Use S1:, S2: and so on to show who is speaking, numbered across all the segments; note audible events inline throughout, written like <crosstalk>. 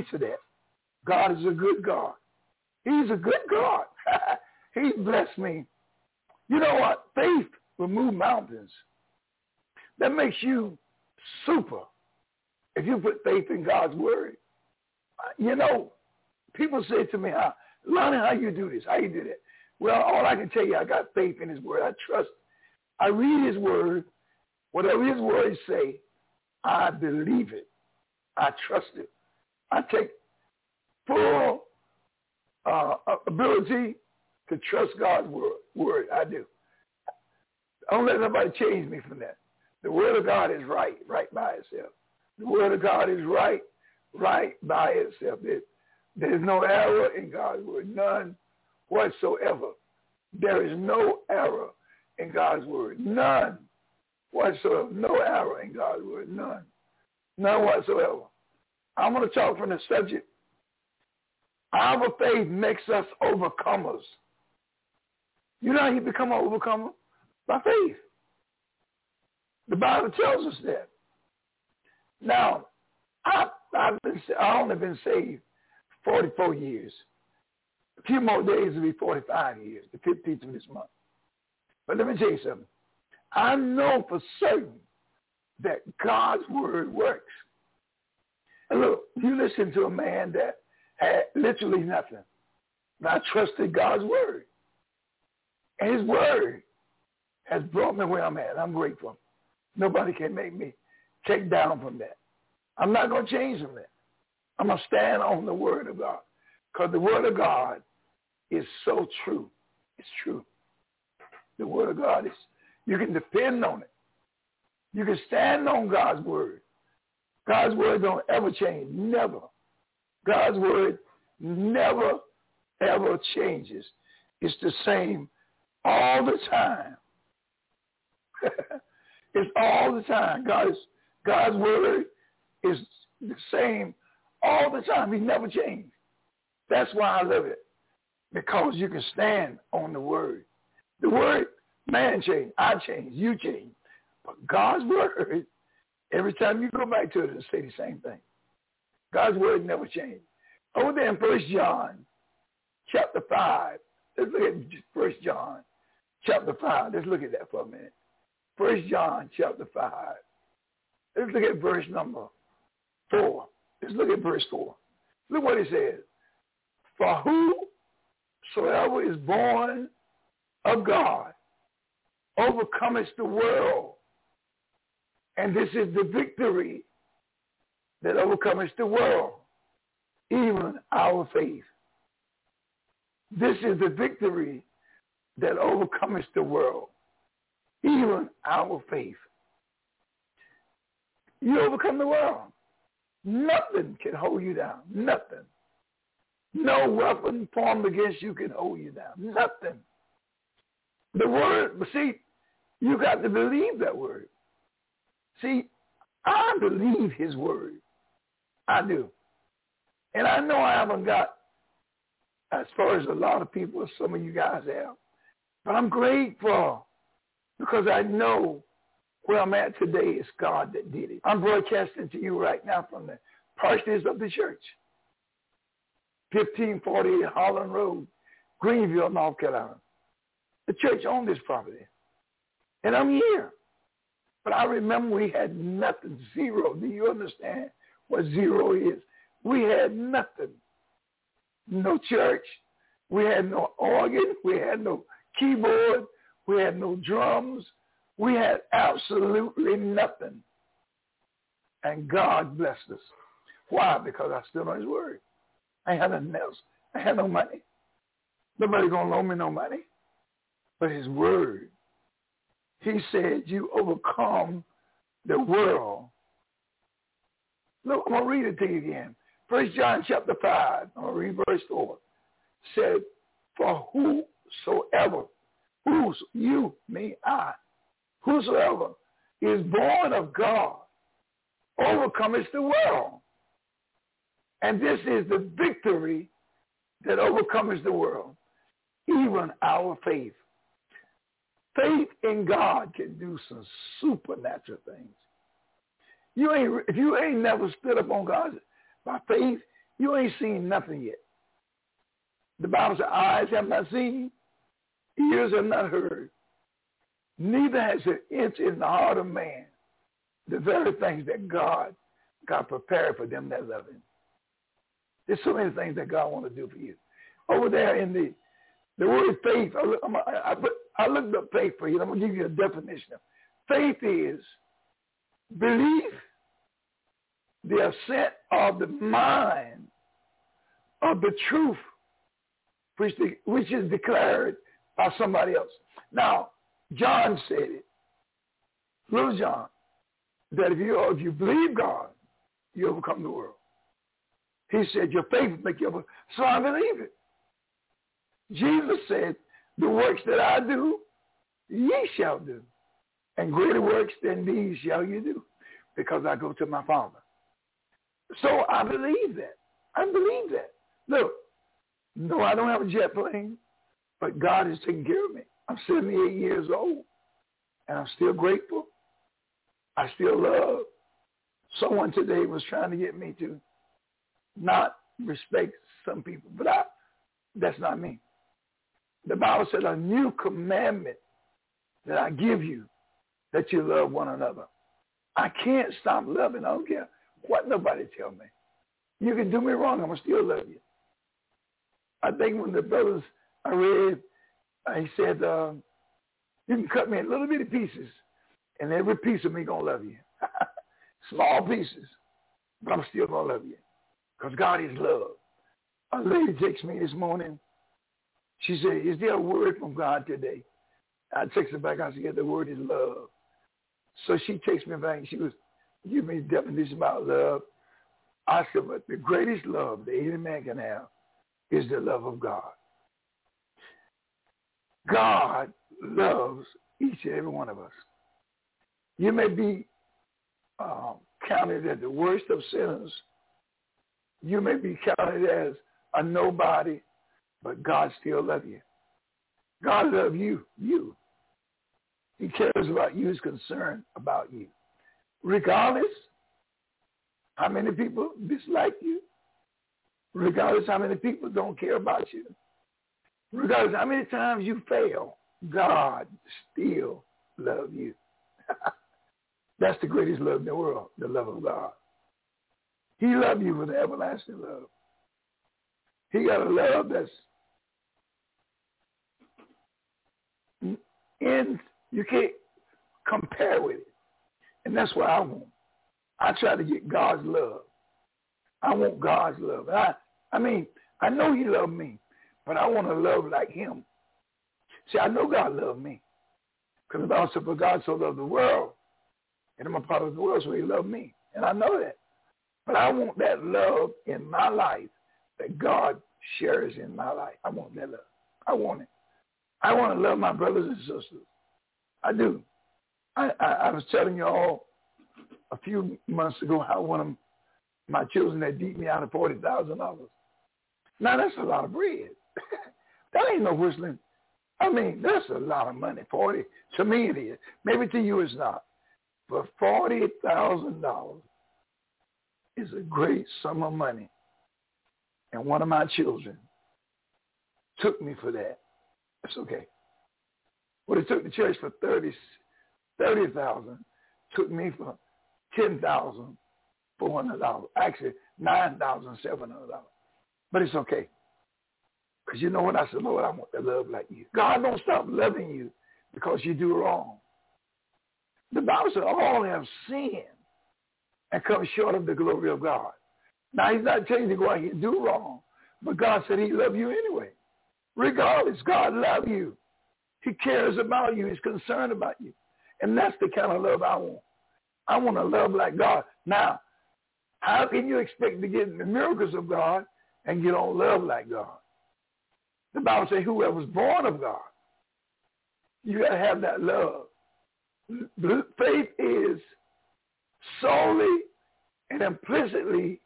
S1: agree to that. God is a good God. He's a good God. <laughs> he blessed me. You know what? Faith will move mountains. That makes you super if you put faith in God's word. Uh, you know, people say to me, how, Lonnie, how you do this? How you do that? Well, all I can tell you, I got faith in his word. I trust. I read his word. Whatever his words say, I believe it. I trust it. I take full uh, ability to trust God's word. Word, I do. I don't let nobody change me from that. The word of God is right, right by itself. The word of God is right, right by itself. There, there's no error in God's word, none whatsoever. There is no error in God's word, none whatsoever. No error in God's word, none, none whatsoever. I'm going to talk from the subject. Our faith makes us overcomers. You know how you become an overcomer? By faith. The Bible tells us that. Now, I, I've been, I've only been saved 44 years. A few more days will be 45 years, the 15th of this month. But let me tell you something. I know for certain that God's word works. And look, you listen to a man that had literally nothing. I trusted God's word. And his word has brought me where I'm at. I'm grateful. Nobody can make me take down from that. I'm not going to change from that. I'm going to stand on the word of God. Because the word of God is so true. It's true. The word of God is, you can depend on it. You can stand on God's word. God's word don't ever change. Never. God's word never, ever changes. It's the same all the time. <laughs> it's all the time. God's, God's word is the same all the time. He never changed. That's why I love it. Because you can stand on the word. The word, man changed, I changed, you changed. But God's <laughs> word, every time you go back to it, it'll say the same thing. God's word never changed. Over there in First John, chapter 5, let's look at First John, chapter 5. Let's look at that for a minute. First John, chapter 5. Let's look at verse number 4. Let's look at verse 4. Look what it says. For whosoever is born of God overcometh the world. And this is the victory that overcometh the world, even our faith. This is the victory that overcometh the world, even our faith. You overcome the world. Nothing can hold you down. Nothing. No weapon formed against you can hold you down. Nothing. The word, see, you got to believe that word. See, I believe his word. I do. And I know I haven't got as far as a lot of people, some of you guys have. But I'm grateful because I know where I'm at today is God that did it. I'm broadcasting to you right now from the parsonage of the church. 1548 Holland Road, Greenville, North Carolina. The church owned this property. And I'm here. But I remember we had nothing, zero. Do you understand what zero is? We had nothing. No church. We had no organ. We had no keyboard. We had no drums. We had absolutely nothing. And God blessed us. Why? Because I stood on his word. I had nothing else. I had no money. Nobody gonna loan me no money. But his word. He said, you overcome the world Look, I'm going to read it to you again. First John chapter 5, I'm going to read verse 4. Said, for whosoever, who's you, me, I, whosoever is born of God overcomes the world. And this is the victory that overcomes the world, even our faith. Faith in God can do some supernatural things. You ain't if you ain't never stood up on God by faith, you ain't seen nothing yet. The Bible says, eyes have not seen, ears have not heard, neither has it entered in the heart of man the very things that God got prepared for them that love him. There's so many things that God wants to do for you. Over there in the the word faith, I, put, I looked up faith for you. I'm going to give you a definition. Of faith is belief, the assent of the mind of the truth, which, the, which is declared by somebody else. Now, John said it, little John, that if you, if you believe God, you overcome the world. He said, your faith will make you overcome. So I believe it. Jesus said, the works that I do, ye shall do. And greater works than these shall you do, because I go to my Father. So I believe that. I believe that. Look, no, I don't have a jet plane, but God is taking care of me. I'm 78 years old, and I'm still grateful. I still love. Someone today was trying to get me to not respect some people, but I, that's not me. The Bible said a new commandment that I give you, that you love one another. I can't stop loving. I don't care what nobody tell me. You can do me wrong. I'm going to still love you. I think when the brothers I read, uh, he said, uh, you can cut me in little bitty pieces, and every piece of me going to love you. <laughs> Small pieces, but I'm still going to love you because God is love. A lady texted me this morning she said, is there a word from God today? I texted her back. I said, yeah, the word is love. So she texted me back. She was giving me definition about love. I said, but the greatest love that any man can have is the love of God. God loves each and every one of us. You may be um, counted as the worst of sinners. You may be counted as a nobody but God still loves you. God loves you, you. He cares about you. He's concerned about you. Regardless how many people dislike you, regardless how many people don't care about you, regardless how many times you fail, God still loves you. <laughs> That's the greatest love in the world, the love of God. He loves you with everlasting love. He got a love that's in you can't compare with it. And that's what I want. I try to get God's love. I want God's love. I I mean, I know he loved me, but I want to love like him. See, I know God loved me. Because the Bible said, for God so loved the world, and I'm a part of the world, so he loved me. And I know that. But I want that love in my life that God shares in my life. I want that love. I want it. I want to love my brothers and sisters. I do. I, I, I was telling you all a few months ago how one of my children had beat me out of forty thousand dollars. Now that's a lot of bread. <laughs> that ain't no whistling. I mean, that's a lot of money. Forty to me it is. Maybe to you it's not. But forty thousand dollars is a great sum of money. And one of my children took me for that. That's okay. What it took the church for 30, 30,000 took me for $10,400. Actually, $9,700. But it's okay. Because you know what? I said, Lord, I want to love like you. God don't stop loving you because you do wrong. The Bible said all have sinned and come short of the glory of God. Now, he's not telling you to go out here and do wrong. But God said he loved you anyway. Regardless, God loves you. He cares about you. He's concerned about you. And that's the kind of love I want. I want to love like God. Now, How can you expect to get the miracles of God and you don't love like God? The Bible says whoever was born of God, you got to have that love. Faith is solely and implicitly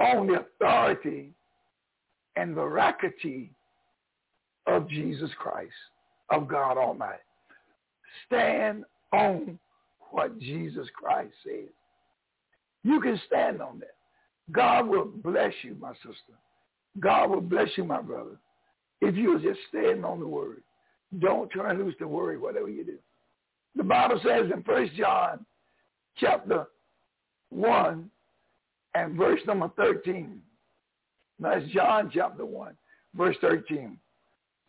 S1: on the authority and veracity of Jesus Christ, of God Almighty. Stand on what Jesus Christ says. You can stand on that. God will bless you, my sister. God will bless you, my brother, if you just stand on the word. Don't turn loose to worry, whatever you do. The Bible says in First John chapter 1 and verse number 13. That's John chapter 1, verse 13.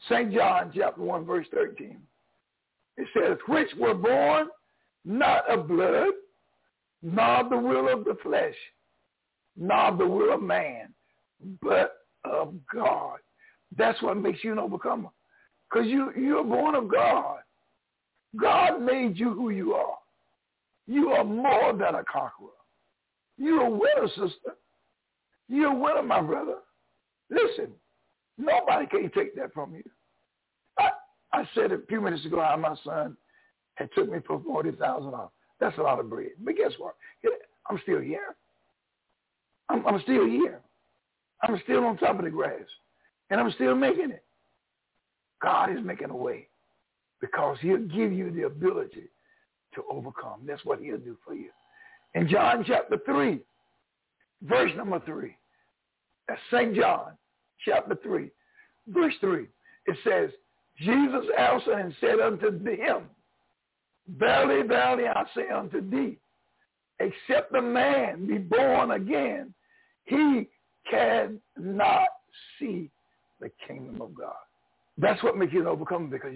S1: St. John chapter 1, verse 13. It says, which were born not of blood, nor the will of the flesh, nor the will of man, but of God. That's what makes you an overcomer. Because you, you're born of God. God made you who you are. You are more than a conqueror. You're a winner, sister. You're a winner, my brother. Listen, nobody can take that from you. I, I said a few minutes ago how my son had took me for $40,000. That's a lot of bread. But guess what? I'm still here. I'm, I'm still here. I'm still on top of the grass. And I'm still making it. God is making a way because he'll give you the ability to overcome. That's what he'll do for you. In John chapter 3, verse number 3, that's St. John chapter 3, verse 3, it says, Jesus answered and said unto him, Verily, verily, I say unto thee, except a man be born again, he cannot see the kingdom of God. That's what makes you an overcomer because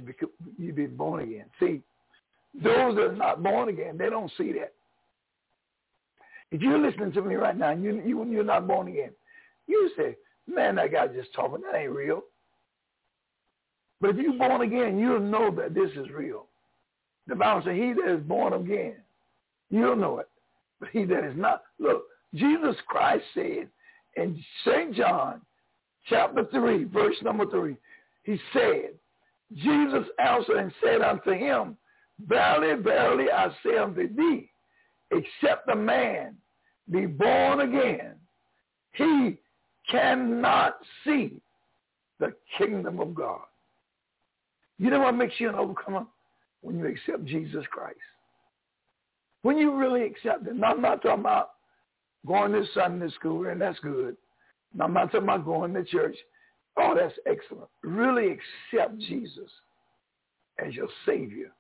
S1: you've been born again. See, those that are not born again, they don't see that. If you're listening to me right now and you, you, you're not born again, you say, man, that guy just talking. That ain't real. But if you're born again, you'll know that this is real. The Bible says, he that is born again, you'll know it. But he that is not, look, Jesus Christ said in St. John chapter 3, verse number 3, he said, Jesus answered and said unto him, Verily, verily, I say unto thee, except a man be born again, he cannot see the kingdom of God. You know what makes you an overcomer? When you accept Jesus Christ. When you really accept it. Now, I'm not talking about going to Sunday school, and that's good. Now, I'm not talking about going to church. Oh, that's excellent. Really accept Jesus as your Savior,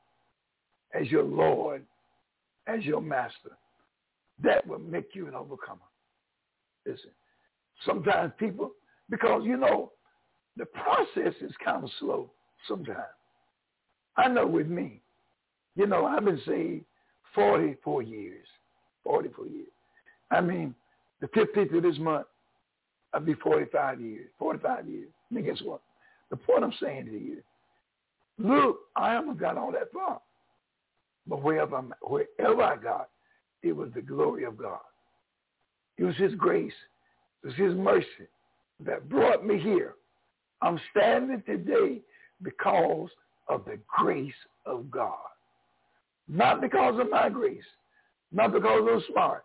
S1: as your Lord, as your Master. That will make you an overcomer. Listen, sometimes people, because, you know, the process is kind of slow sometimes. I know with me, you know, I've been saved 44 years, 44 years. I mean, the 15th of this month, I'll be 45 years, 45 years. I mean, guess what? The point I'm saying to you, look, I haven't got all that far. But wherever, I'm, wherever I got, it was the glory of God. It was his grace. Was his mercy that brought me here. I'm standing today because of the grace of God. Not because of my grace, not because I'm smart,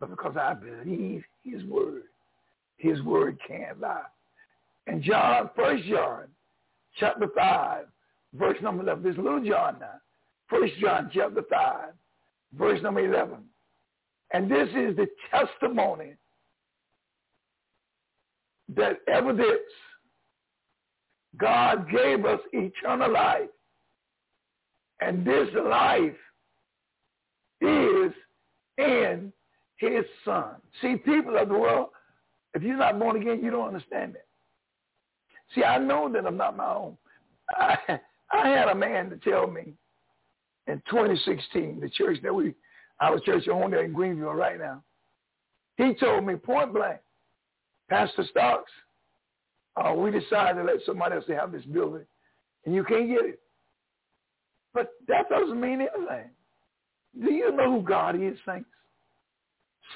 S1: but because I believe his word. His word can't lie. And John, First John, chapter 5, verse number 11. This little John now. First John chapter 5, verse number 11. And this is the testimony that evidence God gave us eternal life. And this life is in his son. See, people of the world, if you're not born again, you don't understand that. See, I know that I'm not my own. I, I had a man to tell me in 2016, the church that we, our church on there in Greenville right now, he told me point blank, Pastor Stocks, uh, we decided to let somebody else have this building, and you can't get it. But that doesn't mean anything. Do you know who God is, saints?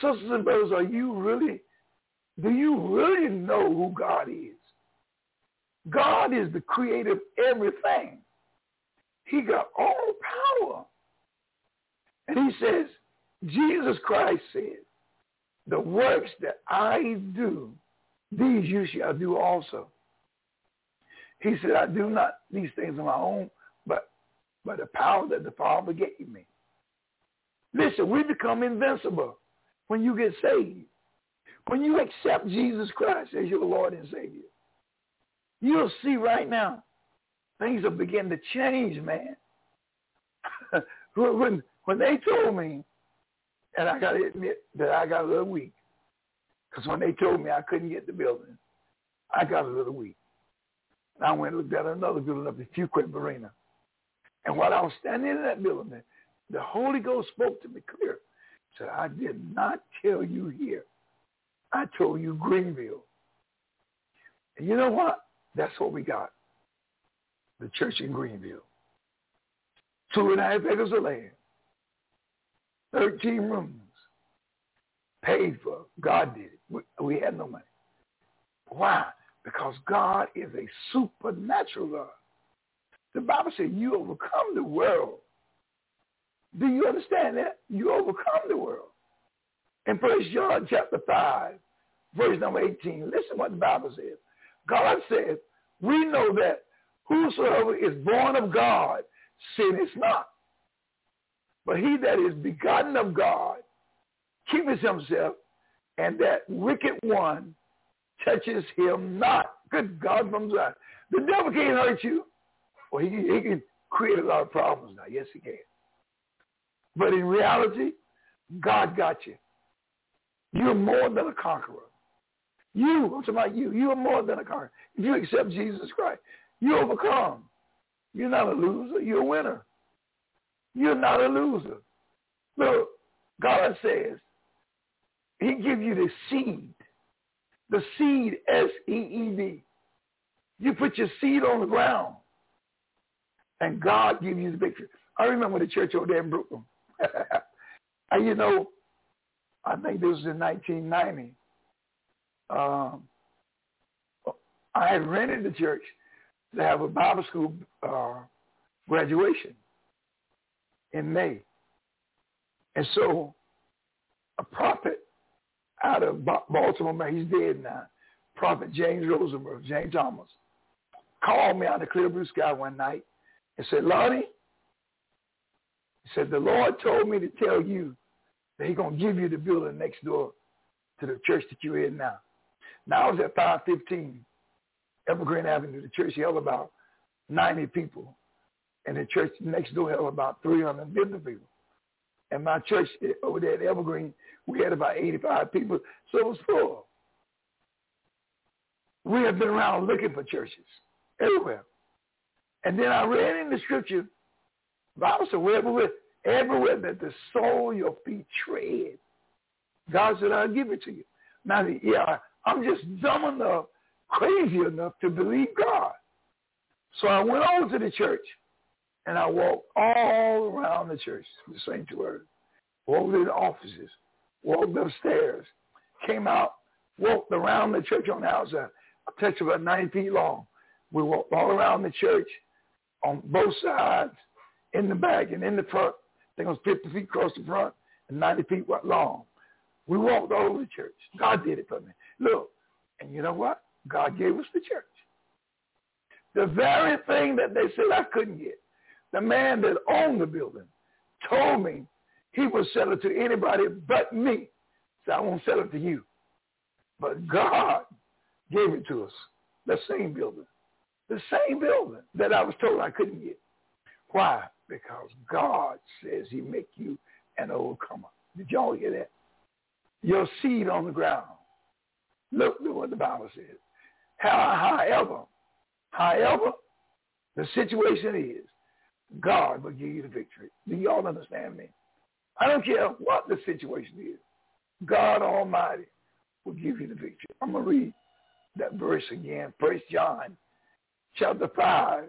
S1: Sisters and brothers, are you really, do you really know who God is? God is the creator of everything. He got all power. And he says, Jesus Christ said, the works that I do, these you shall do also. He said, I do not these things on my own, but by the power that the Father gave me. Listen, we become invincible when you get saved. When you accept Jesus Christ as your Lord and Savior, you'll see right now things are beginning to change, man. <laughs> when when they told me, and I got to admit that I got a little weak, because when they told me I couldn't get the building, I got a little weak. And I went and looked at another building up at Fuquay-Varina. And while I was standing in that building, the Holy Ghost spoke to me clear. Said, I did not tell you here. I told you Greenville. And you know what? That's what we got. The church in Greenville. Two and a half acres of land. 13 rooms. Paid for. God did it. We, we had no money. Why? Because God is a supernatural God. The Bible says you overcome the world. Do you understand that? You overcome the world. In First John chapter 5, verse number 18, listen what the Bible says. God says, we know that whosoever is born of God sinneth not. But he that is begotten of God keepeth himself, and that wicked one touches him not. Good God from Zion. The devil can't hurt you. Well, he, he can create a lot of problems now. Yes, he can. But in reality, God got you. You're more than a conqueror. You, I'm talking about you. You are more than a conqueror. If you accept Jesus Christ, you overcome. You're not a loser. You're a winner. You're not a loser. Look, God says he gives you the seed. The seed, S-E-E-D. You put your seed on the ground, and God gives you the victory. I remember the church over there in Brooklyn. <laughs> and you know, I think this was in 1990. Um, I had rented the church to have a Bible school uh, graduation in May. And so a prophet out of Baltimore, man, he's dead now, Prophet James Rosenberg, James Thomas, called me out of the clear blue sky one night and said, Lonnie, he said, the Lord told me to tell you that he's going to give you the building next door to the church that you're in now. Now I was at 515 Evergreen Avenue. The church held about 90 people and the church next door had about 350 people. And my church over there at Evergreen, we had about 85 people, so it was full. We have been around looking for churches everywhere. And then I read in the scripture, Bible said, wherever, everywhere that the soul your feet tread, God said, I'll give it to you. Now, yeah, I'm just dumb enough, crazy enough to believe God. So I went over to the church and I walked all around the church, the sanctuary, walked in the offices, walked upstairs, came out, walked around the church on the outside. I touched about 90 feet long. We walked all around the church on both sides, in the back and in the front. I think it was 50 feet across the front and 90 feet long. We walked all over the church. God did it for me. Look, and you know what? God gave us the church. The very thing that they said I couldn't get the man that owned the building told me he would sell it to anybody but me. So I won't sell it to you. But God gave it to us, the same building. The same building that I was told I couldn't get. Why? Because God says he make you an overcomer. Did y'all hear that? Your seed on the ground. Look at what the Bible says. However, however, the situation is, God will give you the victory. Do y'all understand me? I don't care what the situation is. God Almighty will give you the victory. I'm going to read that verse again. First John chapter 5,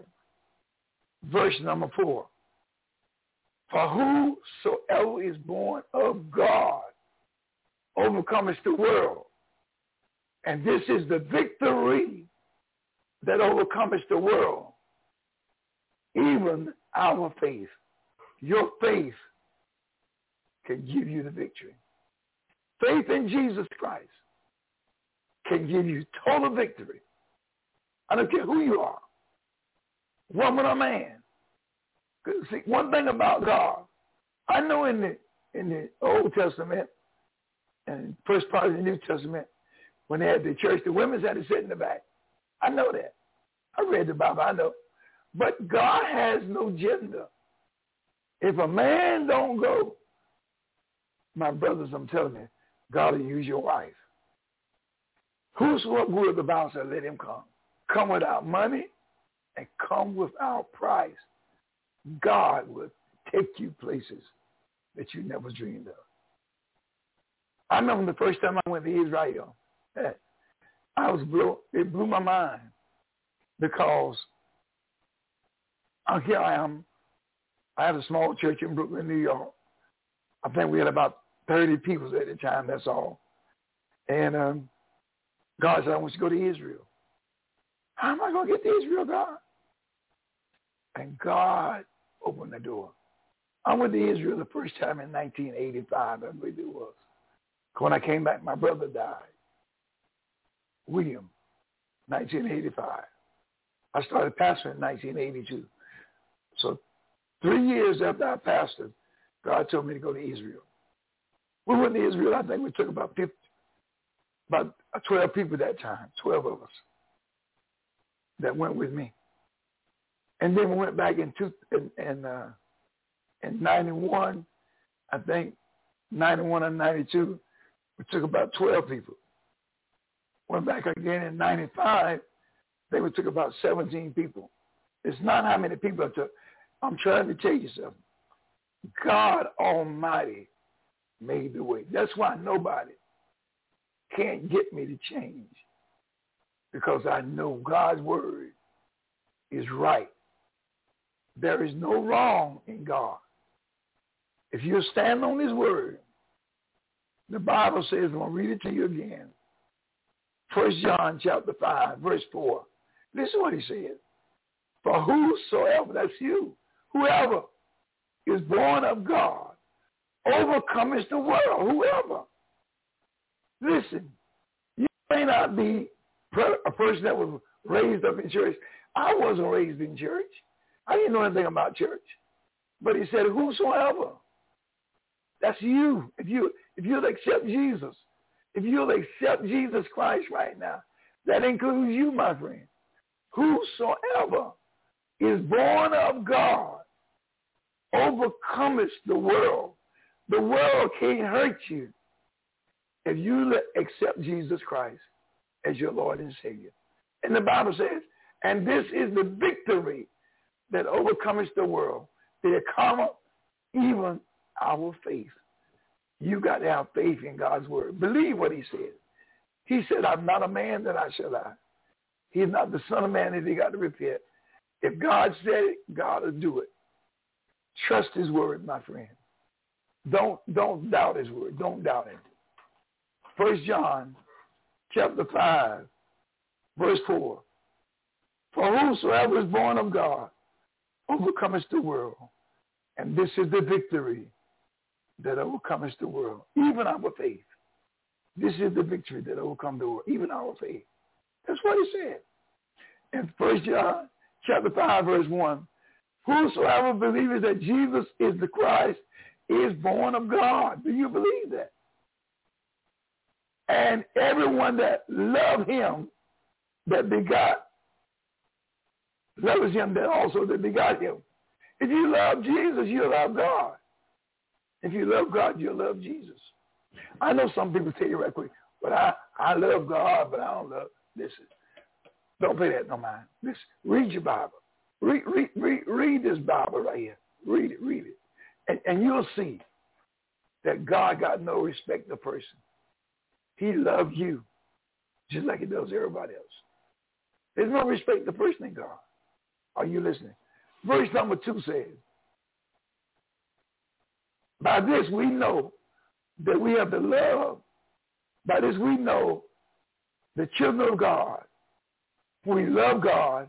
S1: verse number 4. For whosoever is born of God overcometh the world. And this is the victory that overcometh the world, even our faith. Your faith can give you the victory. Faith in Jesus Christ can give you total victory. I don't care who you are, woman or man. See, one thing about God, I know in the in the Old Testament and first part of the New Testament, when they had the church, the women had to sit in the back. I know that. I read the Bible. I know. But God has no gender. If a man don't go, my brothers, I'm telling you, God will use your wife. Whosoever will the Bible said, let him come. Come without money and come without price. God will take you places that you never dreamed of. I remember the first time I went to Israel. <laughs> I was blew, it blew my mind because here I am. I have a small church in Brooklyn, New York. I think we had about 30 people at the time, that's all. And um, God said, I want you to go to Israel. How am I going to get to Israel, God? And God opened the door. I went to Israel the first time in 1985, I believe it was. When I came back, my brother died. William, 1985. I started pastoring in 1982. So three years after I pastored, God told me to go to Israel. We went to Israel. I think we took about 50, about 12 people that time, 12 of us that went with me. And then we went back in, two, in, in, uh, in 91, I think, 91 and 92, we took about 12 people. Went back again in 95, they we took about 17 people. It's not how many people I took. I'm trying to tell you something. God Almighty made the way. That's why nobody can't get me to change because I know God's word is right. There is no wrong in God. If you stand on his word, the Bible says, I'm going to read it to you again. First John chapter 5, verse 4. Listen what he said. For whosoever, that's you, whoever is born of God, overcomes the world, whoever. Listen, you may not be a person that was raised up in church. I wasn't raised in church. I didn't know anything about church. But he said, whosoever. That's you. If you if you'll accept Jesus, if you'll accept Jesus Christ right now, that includes you, my friend. Whosoever is born of God overcometh the world. The world can't hurt you if you accept Jesus Christ as your Lord and Savior. And the Bible says, and this is the victory that overcomes the world, the comma, even our faith. You got to have faith in God's word. Believe what he said. He said, I'm not a man that I shall lie. He's not the son of man that he got to repent. If God said it, God will do it. Trust his word, my friend. Don't don't doubt his word. Don't doubt it. First John chapter five, verse four. For whosoever is born of God overcometh the world. And this is the victory that overcomes the world, even our faith. This is the victory that overcomes the world, even our faith. That's what he said. In First John chapter 5, verse 1, whosoever believes that Jesus is the Christ is born of God. Do you believe that? And everyone that loved him that begot loves him that also that begot him. If you love Jesus, you love God. If you love God, you'll love Jesus. I know some people tell you right quick, but I, I love God, but I don't love, listen, don't pay that no mind. Listen, read your Bible. Read, read, read, read this Bible right here. Read it, read it. And, and you'll see that God got no respect to person. He loves you just like he does everybody else. There's no respect to person in God. Are you listening? Verse number two says, by this we know that we have the love By this we know the children of God, we love God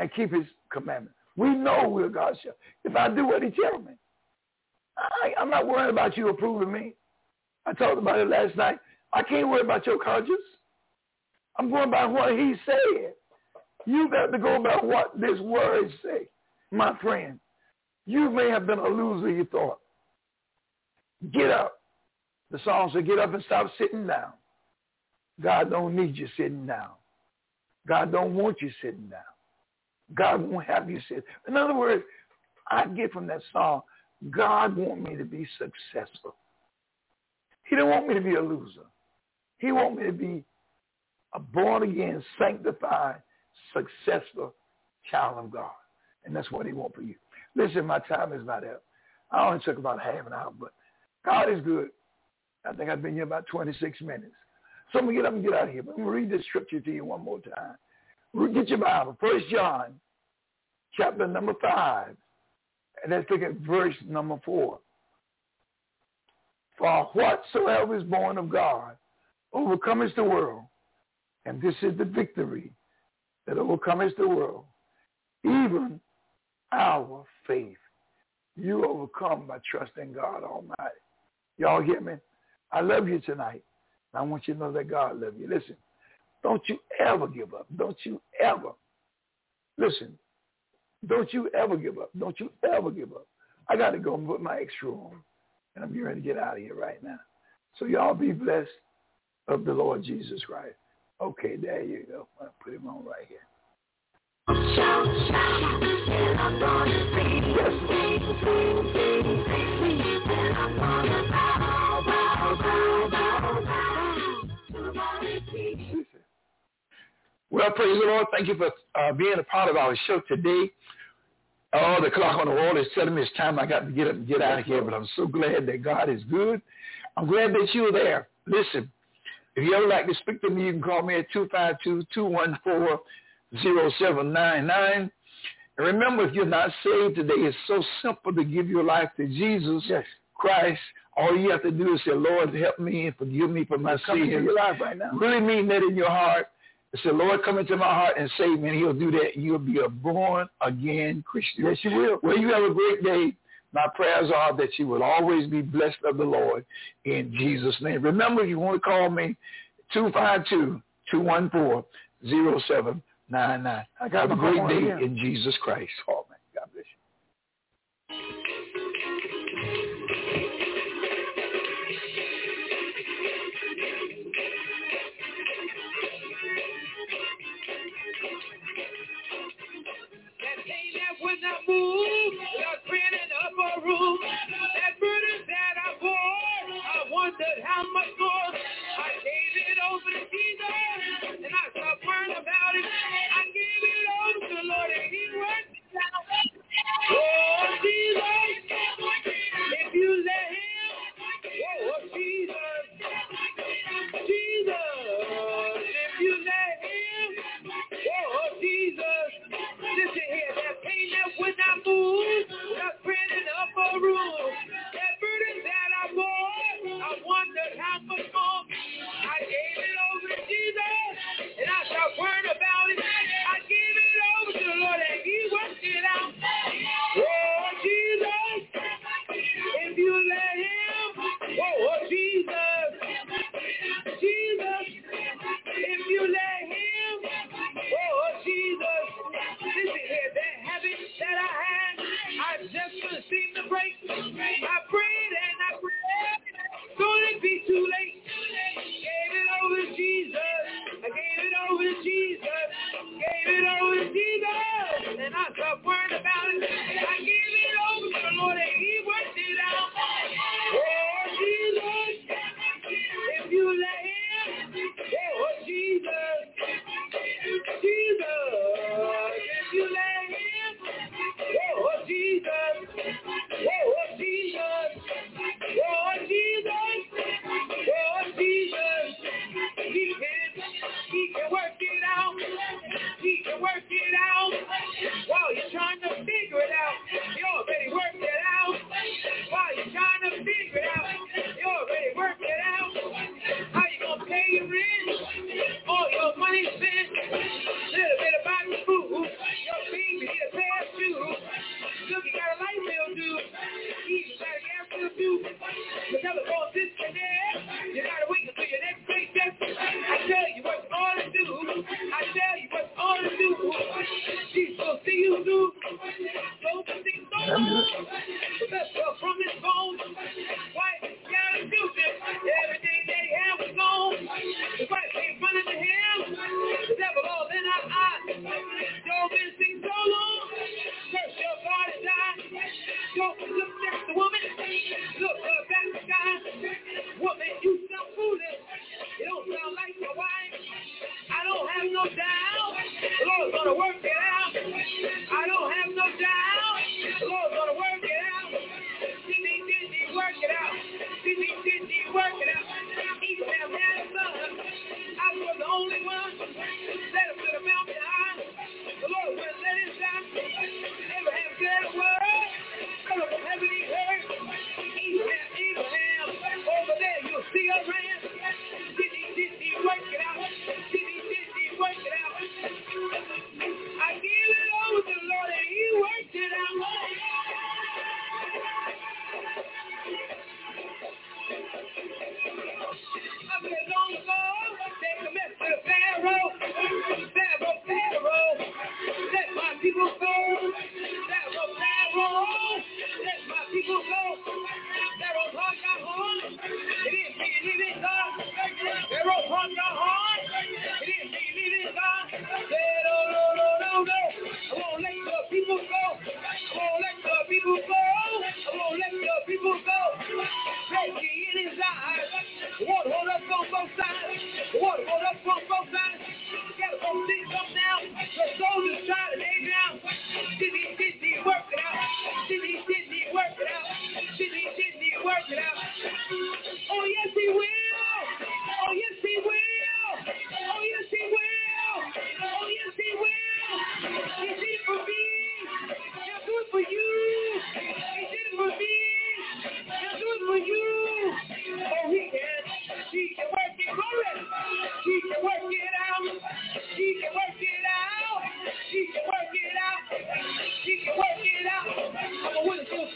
S1: and keep his commandments. We know we're God's child. If I do what he tells me, I, I'm not worrying about you approving me. I talked about it last night. I can't worry about your conscience. I'm going by what he said. You got to go by what this word say, my friend. You may have been a loser, you thought. Get up. The song said, get up and stop sitting down. God don't need you sitting down. God don't want you sitting down. God won't have you sit. In other words, I get from that song, God want me to be successful. He don't want me to be a loser. He want me to be a born again, sanctified, successful child of God. And that's what he want for you. Listen, my time is not up. I only took about half an hour, but God is good. I think I've been here about 26 minutes. So I'm going to get up and get out of here. But I'm going to read this scripture to you one more time. Get your Bible. First John, chapter number 5. And let's look at verse number 4. For whatsoever is born of God overcometh the world. And this is the victory that overcometh the world. Even our faith. You overcome by trusting God Almighty. Y'all hear me? I love you tonight. I want you to know that God loves you. Listen, don't you ever give up. Don't you ever. Listen, don't you ever give up. Don't you ever give up. I got to go and put my extra on, and I'm ready to get out of here right now. So y'all be blessed of the Lord Jesus Christ. Okay, there you go. I'll put him on right here. Shout, shout, Well, praise the Lord. Thank you for uh, being a part of our show today. Oh, the clock on the wall is telling me it's time I got to get up and get out of here, but I'm so glad that God is good. I'm glad that you are there. Listen, if you ever like to speak to me, you can call me at 252-214-0799. And remember, if you're not saved today, it's so simple to give your life to Jesus yes. Christ. All you have to do is say, Lord, help me and forgive me for my sins. Your life right now. Really mean that in your heart. Say, Lord, come into my heart and save me. And he'll do that. You'll be a born-again Christian. Yes, you will. Well, you have a great day. My prayers are that you will always be blessed of the Lord in Jesus' name. Remember, if you want to call me, 252-214-0799. I got Have a great day in Jesus Christ. Oh, man. God bless you.
S2: Up a room. That burden that I bore, I wondered how much more. I gave it over to Jesus, and I stopped worrying about it. I gave it over to the Lord, and He it out. Oh, Jesus,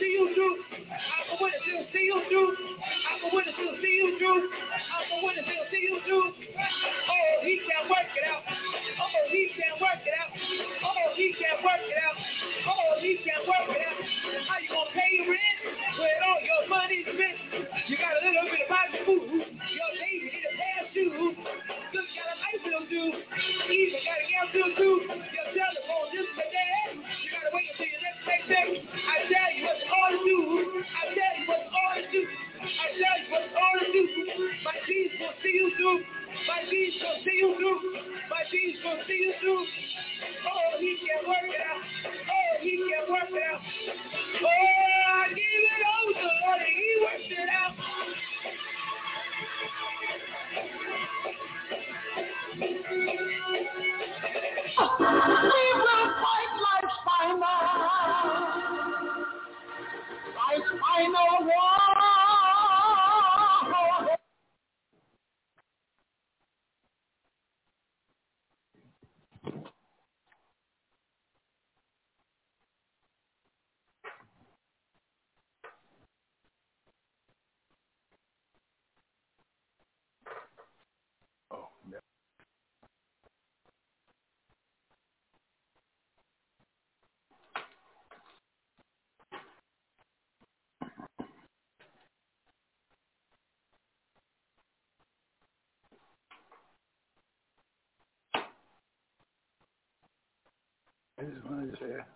S2: see you Drew. I'm a witness. He'll see you Drew. I'm a witness. He'll see you Drew. I'm a witness. He'll see you Drew. Oh, he can work it out. Oh, he can work it out. Oh, he can work it out. Oh, he can work it out. How you gonna pay rent when all your money's spent? You got a little bit of body food. only you, my Jesus see you through. My Jesus see you through. My Jesus see you through.
S1: Is, what is there?